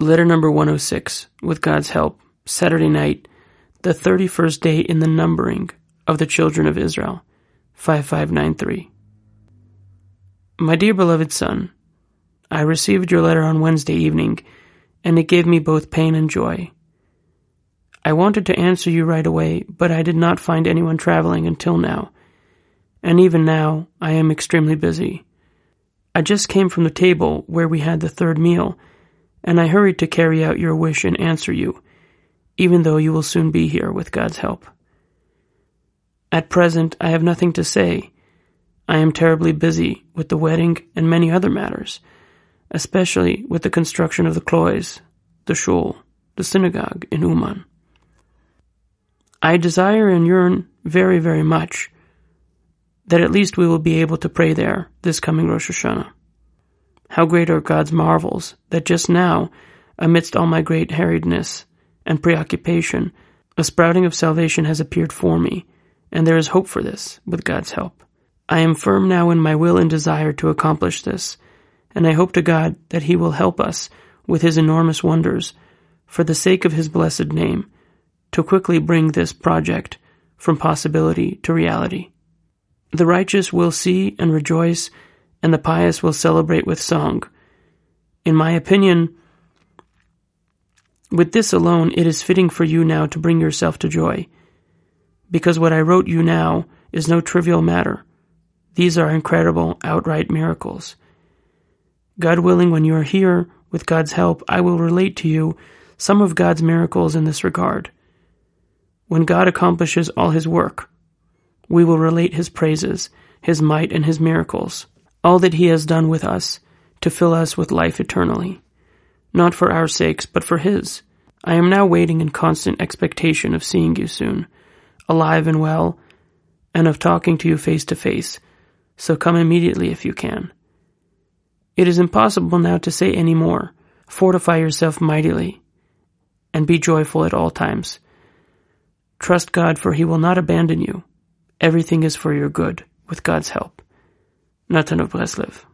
Letter number 106, with God's help, Saturday night, the 31st day in the numbering of the children of Israel, 5593. My dear beloved son, I received your letter on Wednesday evening, and it gave me both pain and joy. I wanted to answer you right away, but I did not find anyone traveling until now, and even now I am extremely busy. I just came from the table where we had the third meal, and I hurried to carry out your wish and answer you, even though you will soon be here with God's help. At present, I have nothing to say. I am terribly busy with the wedding and many other matters, especially with the construction of the Klois, the shul, the synagogue in Uman. I desire and yearn very, very much that at least we will be able to pray there this coming Rosh Hashanah. How great are God's marvels that just now, amidst all my great harriedness and preoccupation, a sprouting of salvation has appeared for me, and there is hope for this, with God's help. I am firm now in my will and desire to accomplish this, and I hope to God that He will help us with His enormous wonders, for the sake of His blessed name, to quickly bring this project from possibility to reality. The righteous will see and rejoice, and the pious will celebrate with song. In my opinion, with this alone, it is fitting for you now to bring yourself to joy, because what I wrote you now is no trivial matter. These are incredible, outright miracles. God willing, when you are here, with God's help, I will relate to you some of God's miracles in this regard. When God accomplishes all his work, we will relate his praises, his might, and his miracles, all that he has done with us to fill us with life eternally, not for our sakes, but for his. I am now waiting in constant expectation of seeing you soon, alive and well, and of talking to you face to face, so come immediately if you can. It is impossible now to say any more. Fortify yourself mightily, and be joyful at all times. Trust God, for He will not abandon you. Everything is for your good, with God's help. Natan of Breslev.